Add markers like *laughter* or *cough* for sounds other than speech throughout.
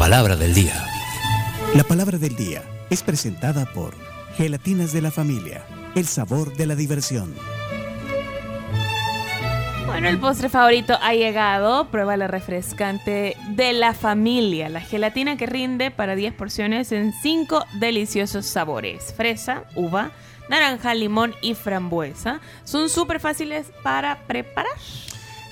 palabra del día. La palabra del día es presentada por Gelatinas de la Familia, el sabor de la diversión. Bueno, el postre favorito ha llegado. Prueba la refrescante de la familia. La gelatina que rinde para 10 porciones en 5 deliciosos sabores. Fresa, uva, naranja, limón y frambuesa. Son súper fáciles para preparar.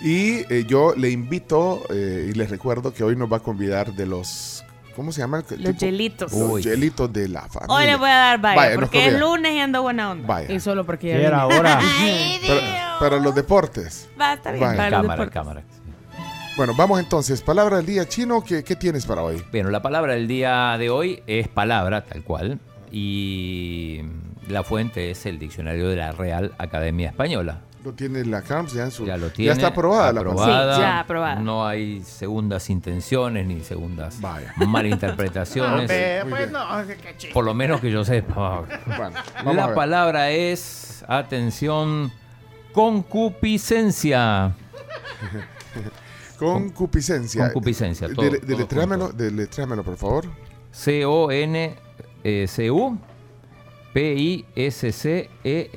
Y eh, yo le invito eh, y les recuerdo que hoy nos va a convidar de los. ¿Cómo se llama? Los hielitos. Los hielitos de la familia. Hoy le voy a dar vaya, porque es lunes y ando buena onda. Vaya. Y solo porque ya ¿Qué era? *laughs* Ay, Pero, para los deportes. Va a estar bien Vaya. para Cámara, deportes. cámara. Bueno, vamos entonces. Palabra del día chino. ¿Qué, qué tienes para hoy? Bueno, la palabra del día de hoy es palabra, tal cual, y la fuente es el diccionario de la Real Academia Española. Lo tiene la CAMS ya en su. Ya lo tiene. está aprobada la aprobada. Sí, ya aprobada. No hay segundas intenciones ni segundas Vaya. malinterpretaciones. *laughs* Bien. por lo menos que yo sepa. Bueno, *laughs* La palabra es, atención, concupiscencia. *laughs* Concupiscencia. Concupiscencia, deletréamelo, junto. deletréamelo, por favor. C-O-N-C-U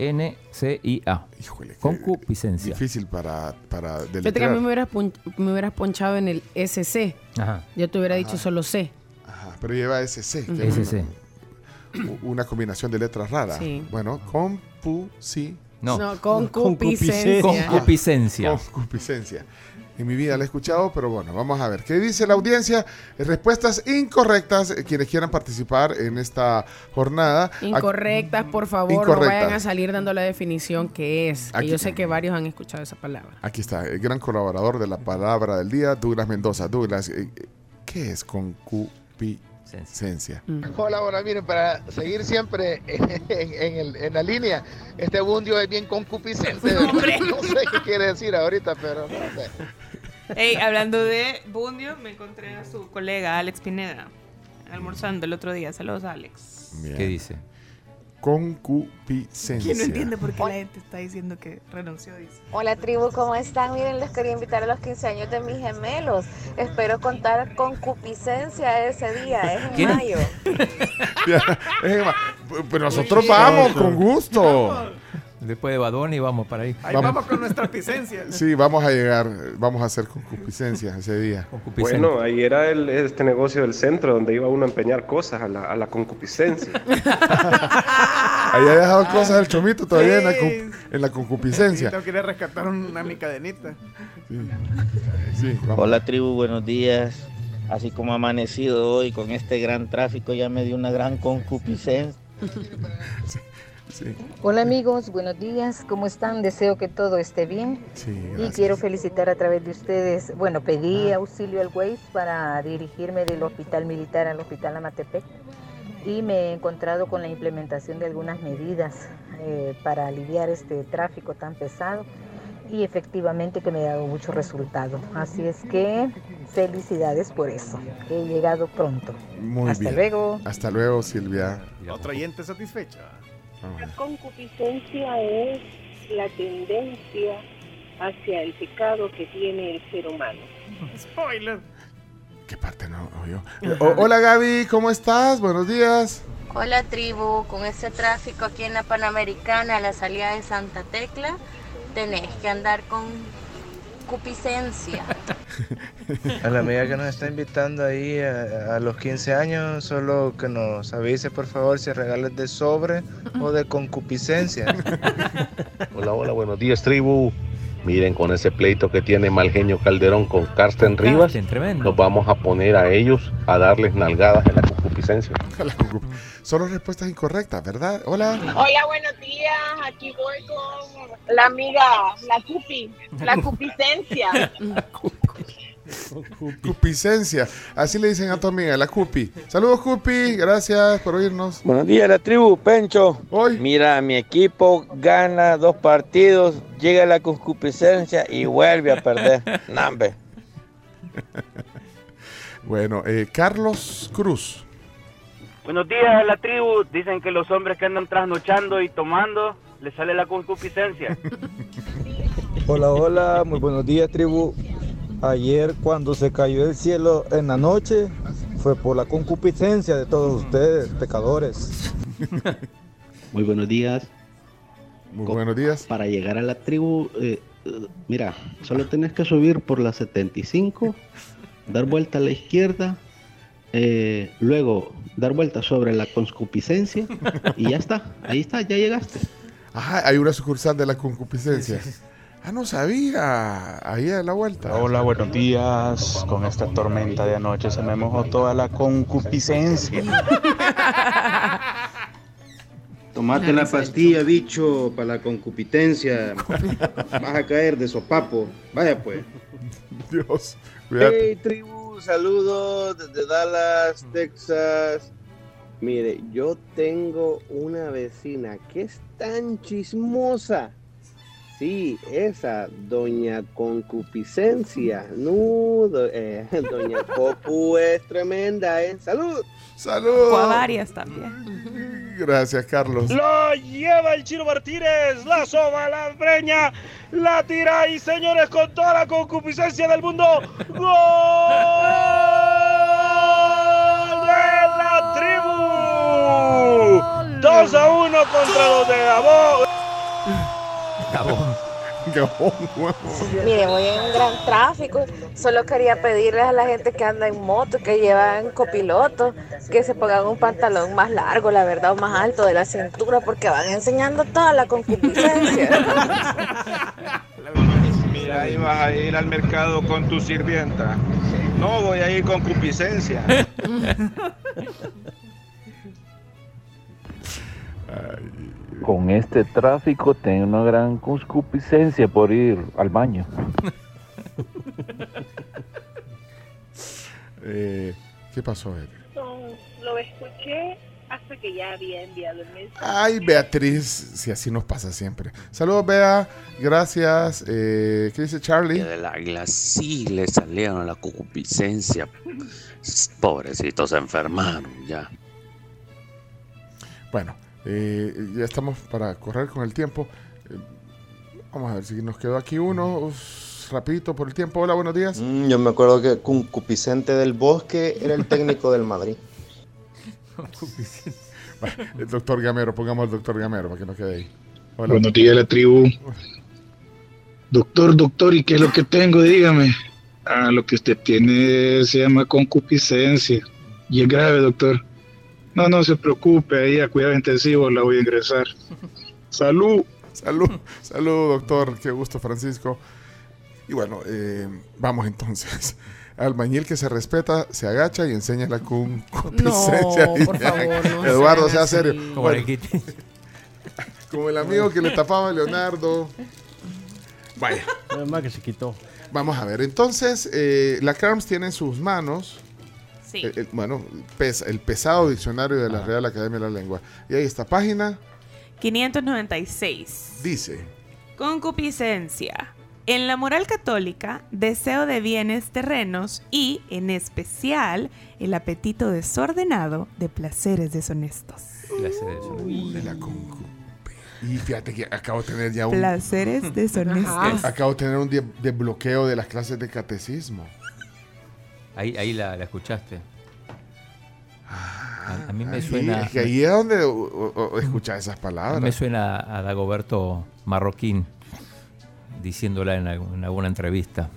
P-I-S-C-E-N-C-I-A. Híjole. Concupiscencia. Difícil para, para Fíjate que a mí me hubieras, pon- me hubieras ponchado en el SC. Ajá. Yo te hubiera dicho solo C. Ajá, pero lleva SC. que es SC. Una, una combinación de letras raras. Sí. Bueno, compusi, No, concupiscencia. concupiscencia. concupiscencia. En mi vida la he escuchado, pero bueno, vamos a ver. ¿Qué dice la audiencia? Eh, Respuestas incorrectas. eh, Quienes quieran participar en esta jornada. Incorrectas, por favor, no vayan a salir dando la definición que es. Que Aquí. yo sé que varios han escuchado esa palabra. Aquí está, el gran colaborador de la palabra del día, Douglas Mendoza. Douglas, eh, ¿qué es concupiscencia? Hola, hola, miren, para seguir siempre en, en el- en la línea, este bundio es bien concupiscente. No sé qué quiere decir ahorita, pero no sé. Ey, hablando de Bundio, me encontré a su colega Alex Pineda almorzando el otro día. Saludos, Alex. Bien. ¿Qué dice? Concupiscencia. ¿Quién no entiende por qué la gente está diciendo que renunció? Dice. Hola tribu, ¿cómo están? Miren, les quería invitar a los 15 años de mis gemelos. Espero contar con cupiscencia ese día, es en ¿Quién? mayo. *laughs* Ma- Pero nosotros vamos, con gusto. Después de Badoni vamos para ahí. Ahí Vamos. vamos, con nuestra picencia. *laughs* Sí, vamos a llegar, vamos a hacer concupiscencia ese día. Concupiscencia. Bueno, ahí era el, este negocio del centro donde iba uno a empeñar cosas a la, a la concupiscencia. *laughs* Ahí ha dejado cosas el chomito todavía en, la, Sí. con- en la concupiscencia. Tengo que ir a rescatar una mi cadenita. Sí, Sí, vamos. Hola tribu, buenos días. Así como ha amanecido hoy con este gran tráfico, ya me dio una gran concupiscencia. *laughs* Sí, Hola amigos, buenos días, ¿cómo están? Deseo que todo esté bien. sí, Y quiero felicitar a través de ustedes, bueno, pedí auxilio al Waze para dirigirme del hospital militar al hospital Amatepec y me he encontrado con la implementación de algunas medidas eh, para aliviar este tráfico tan pesado y efectivamente que me ha dado mucho resultado. Así es que felicidades por eso. He llegado pronto. Muy Hasta bien. luego. Hasta luego, Silvia. Otro oyente satisfecho. Vamos a ver. Concupiscencia es la tendencia hacia el pecado que tiene el ser humano. Spoiler. ¿Qué parte no oyó? Hola Gaby, ¿cómo estás? Buenos días. Hola tribu, con este tráfico aquí en la Panamericana, a la salida de Santa Tecla, tenés que andar con cupiscencia. *laughs* A la amiga que nos está invitando ahí a, a los 15 años, solo que nos avise por favor si regales de sobre o de concupiscencia. *laughs* Hola, hola, buenos días, tribu. Miren, con ese pleito que tiene Malgenio Calderón con Carsten Rivas, tremendo. nos vamos a poner a ellos a darles nalgadas en la concupiscencia. Solo respuestas incorrectas, ¿verdad? Hola. Hola, buenos días. Aquí voy con la amiga, la cupi, la *laughs* cupiscencia. Cupiscencia. Así le dicen a tu amiga, la Cupi. Saludos, Cupi. Gracias por oírnos. Buenos días la tribu, Pencho. Hoy. Mira, mi equipo gana dos partidos, llega la concupiscencia y vuelve a perder. *laughs* Nambe. Bueno, eh, Carlos Cruz. Buenos días, la tribu. Dicen que los hombres que andan trasnochando y tomando les sale la concupiscencia. *laughs* Hola, hola, muy buenos días tribu. Ayer cuando se cayó el cielo en la noche, fue por la concupiscencia de todos ustedes, pecadores. *laughs* Muy buenos días. Muy buenos días. Para llegar a la tribu, eh, eh, mira, solo tenés que subir por la 75, dar vuelta a la izquierda, eh, luego dar vuelta sobre la concupiscencia y ya está, ahí está, ya llegaste. Ajá, hay una sucursal de la concupiscencia. *laughs* Ah, no sabía. Ahí a la vuelta. Hola, buenos días. Con esta tormenta de anoche se me mojó toda la concupiscencia. *laughs* Tomate la pastilla, bicho, para la concupitencia. *laughs* Vas a caer de sopapo. Vaya pues. Dios, Hey, tribu, saludos desde Dallas, Texas. Mire, yo tengo una vecina que es tan chismosa. Sí, esa, doña concupiscencia. No, do- eh, *laughs* doña Cocu es tremenda, ¿eh? ¡Salud! ¡Salud! O a varias también. Gracias, Carlos. Lo lleva el Chino Martínez, la soba, la breña, la tira y señores con toda la concupiscencia del mundo. ¡Gol de la tribu! 2 a 1 contra los de Gabón. *laughs* Mire, voy en un gran tráfico. Solo quería pedirles a la gente que anda en moto, que llevan copiloto, que se pongan un pantalón más largo, la verdad, o más alto de la cintura, porque van enseñando toda la concupiscencia. *laughs* Mira, ibas a ir al mercado con tu sirvienta. No voy a ir con concupiscencia. *laughs* Con este tráfico tengo una gran concupiscencia por ir al baño. *laughs* Eh, ¿Qué pasó, Ed? No, lo escuché hasta que ya había enviado el mensaje. Ay, Beatriz, si así nos pasa siempre. Saludos, Bea. Gracias. Eh, ¿Qué dice Charlie? del águila sí le salieron la concupiscencia. Pobrecitos se enfermaron ya. Bueno, eh, ya estamos para correr con el tiempo. Eh, vamos a ver si nos quedó aquí uno. Uf, rapidito por el tiempo. Hola, buenos días. Mm, yo me acuerdo que Concupiscente del Bosque era el técnico del Madrid. *laughs* Bueno, el doctor Gamero, pongamos al doctor Gamero para que nos quede ahí. Hola. Buenos días, la tribu. Doctor, doctor, ¿y qué es lo que tengo? Dígame. Ah, lo que usted tiene se llama concupiscencia. Y es grave, doctor. No, no se preocupe, ahí a cuidado intensivo la voy a ingresar. *laughs* Salud. Salud, salud, doctor. Qué gusto, Francisco. Y bueno, eh, vamos entonces. *laughs* Albañil que se respeta, se agacha y enseña la concupiscencia. No, por favor, no *laughs* Eduardo, sea serio. Como Bueno, el kit. como el amigo que le tapaba a Leonardo. Vaya. Además que se quitó. Vamos a ver, entonces, eh, la CRAMS tiene en sus manos, Sí. el- el- bueno, pes- el pesado diccionario de la Real Academia de la Lengua. Y ahí esta página 596. dice, Concupiscencia. En la moral católica, deseo de bienes terrenos y, en especial, el apetito desordenado de placeres deshonestos. Clase de eso. de la concu. Y fíjate que acabo de tener ya un... Placeres *laughs* deshonestos. Acabo de tener un de- desbloqueo de las clases de catecismo. Ahí, ahí la, la escuchaste. A, a mí me Ahí, suena. es que ahí es donde o- o- escuchas esas a mí palabras. me suena a Dagoberto Marroquín diciéndola en, alguna entrevista.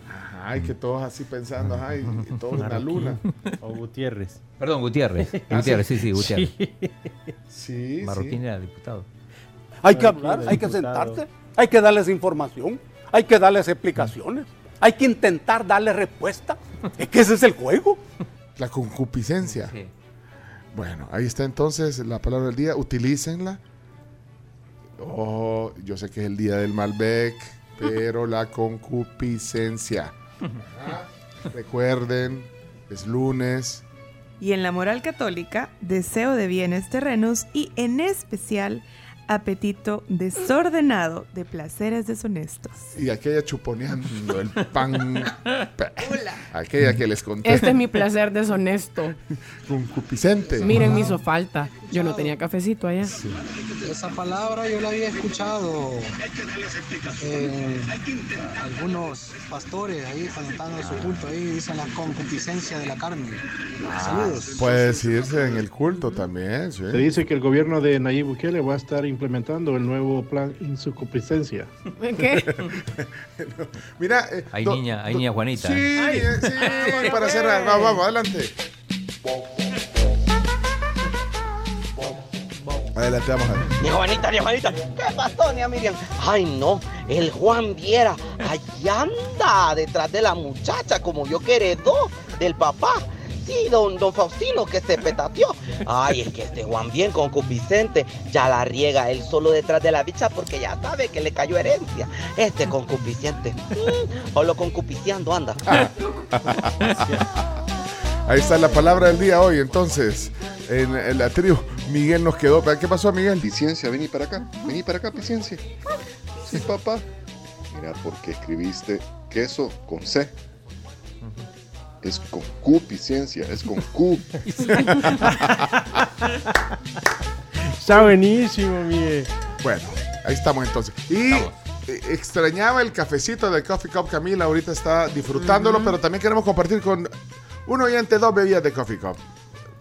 Ay, que todos así pensando, ay, todos en la luna. O Gutiérrez. Perdón, Gutiérrez. *laughs* Ah, Gutiérrez, sí. sí, sí, Gutiérrez. Sí, Marroquín sí. era diputado. Hay que hablar, hay que sentarse, hay que darles información, hay que darles explicaciones, hay que intentar darle respuesta. Es que ese es el juego. La concupiscencia. Bueno, ahí está entonces la palabra del día. Utilícenla. Oh, yo sé que es el día del Malbec, pero la concupiscencia. Ah, *laughs* Recuerden, es lunes. Y en la moral católica, deseo de bienes terrenos y, en especial, apetito desordenado de placeres deshonestos. Y aquella chuponeando el pan. Aquella que les conté. Este es mi placer deshonesto. Concupiscente. Miren, me hizo falta. Yo no tenía cafecito allá. esa palabra yo la había escuchado en algunos pastores ahí cuando están en su culto ahí dicen la concupiscencia de la carne. Saludos. Puede decirse en el culto también, sí. Se dice que el gobierno de Nayib Bukele va a estar implementando el nuevo plan insuficiencia. *laughs* ¿Qué? *laughs* Mira, eh, Hay do- niña, hay do- niña Juanita. Sí, ¿eh? eh, sí, *laughs* para cerrar. Vamos, vamos, adelante. Adelante, vamos a ver. Ni Juanita, ni Juanita. ¿Qué pasó, ni Miriam? Ay, no. El Juan Viera. Allá anda, detrás de la muchacha, como yo que heredó del papá. Sí, don, don Faustino, que se petateó. Ay, es que este Juan bien concupiscente ya la riega él solo detrás de la bicha porque ya sabe que le cayó herencia. Este concupisciente. mm, o lo concupiciando anda. *laughs* Ahí está la palabra del día hoy. Entonces, en, en la tribu, Miguel nos quedó. ¿Qué pasó, Miguel? Paciencia, vení para acá. Vení para acá, paciencia. Sí, papá. Mira, porque escribiste queso con C. Es con Q, paciencia. Es con Q. Está buenísimo, Miguel. Bueno, ahí estamos entonces. Y eh, extrañaba el cafecito del Coffee Cup Camila, ahorita está disfrutándolo, pero también queremos compartir con un oyente dos bebidas de Coffee Cup.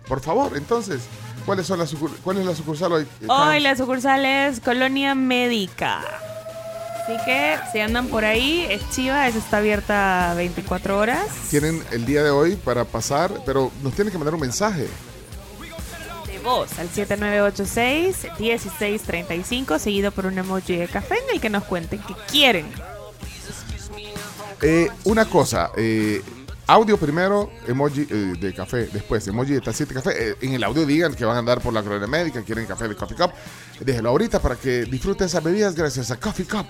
Por favor, entonces, ¿cuáles son las ¿cuál es la sucursal hoy? eh, Hoy la sucursal es Colonia Médica. Así que si andan por ahí, es chiva, esa está abierta 24 horas. Tienen el día de hoy para pasar, pero nos tienen que mandar un mensaje. De voz al 7986-1635, seguido por un emoji de café en el que nos cuenten qué quieren. Eh, una cosa, eh, audio primero, emoji eh, de café, después emoji de tacita de café. Eh, en el audio digan que van a andar por la colonia médica, quieren café de Coffee Cup. Déjelo ahorita para que disfruten esas bebidas gracias a Coffee Cup.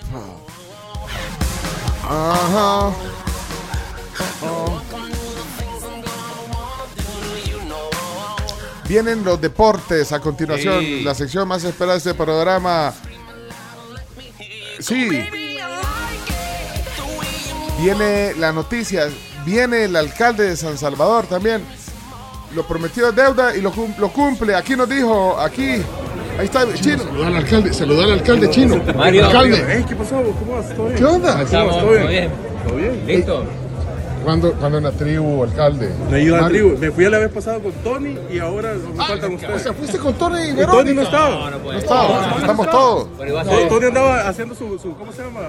Ajá. Oh. Vienen los deportes a continuación, la sección más esperada de este programa. Sí. Viene la noticia, viene el alcalde de San Salvador también. Lo prometió deuda y lo, cum- lo cumple. Aquí nos dijo, aquí. Ahí está, Chino. Saludar al alcalde, saludar al alcalde Chino. Mario. Alcalde. ¿Qué pasó? ¿Cómo vas? ¿Todo bien? ¿Qué onda? ¿Cómo vas? ¿Todo bien? ¿Todo bien? ¿Listo? ¿Cuándo, cuándo en la tribu, alcalde? No he ido a la tribu. Me fui a la vez pasada con Tony y ahora me faltan ustedes. O sea, fuiste con Tony y Y Verónica. Tony no estaba. No, estaba, estamos todos. No, Tony andaba haciendo su, su ¿cómo se llama?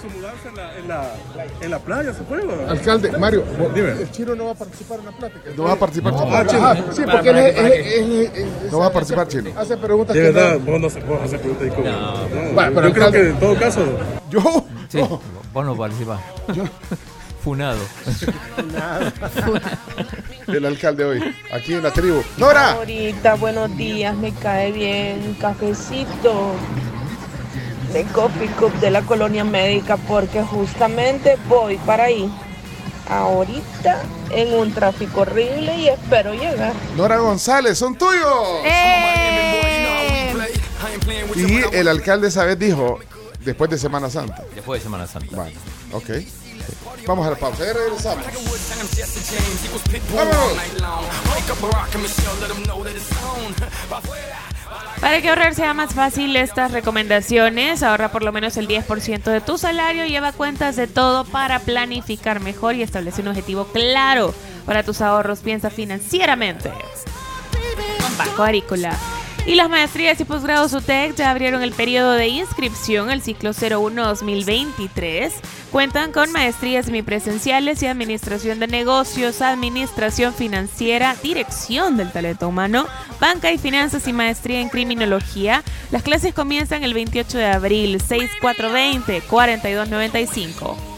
Su mudanza en la, en la, en la playa, ¿se fue? o? Alcalde, Mario, vos- Dime. el chino no va a participar en la plática. No va a participar. No, Chino. ah, Chino. Ah, sí, porque él, Para- él- para que- él- él- no va a participar, Chino. Hace preguntas De que verdad, no- vos no se puede hacer preguntas y cómo. No, Bueno, pero yo creo que en todo caso. Yo. Sí, vos no participás. Funado. El alcalde hoy, aquí en la tribu. ¡Nora! Ahorita, buenos días, me cae bien cafecito de Coffee Cup de la colonia médica porque justamente voy para ahí. Ahorita en un tráfico horrible y espero llegar. Nora González, son tuyos. Y el alcalde esa vez dijo, después de Semana Santa. Después de Semana Santa. Bueno, ok. Vamos a la pausa, ya regresamos. Para que ahorrar sea más fácil estas recomendaciones, ahorra por lo menos el 10% de tu salario, lleva cuentas de todo para planificar mejor y establece un objetivo claro para tus ahorros. Piensa financieramente. Banco Agrícola. Y las maestrías y posgrados UTEC ya abrieron el periodo de inscripción, el ciclo 01-2023. Cuentan con maestrías semipresenciales y administración de negocios, administración financiera, dirección del talento humano, banca y finanzas y maestría en criminología. Las clases comienzan el 28 de abril, 6420-4295.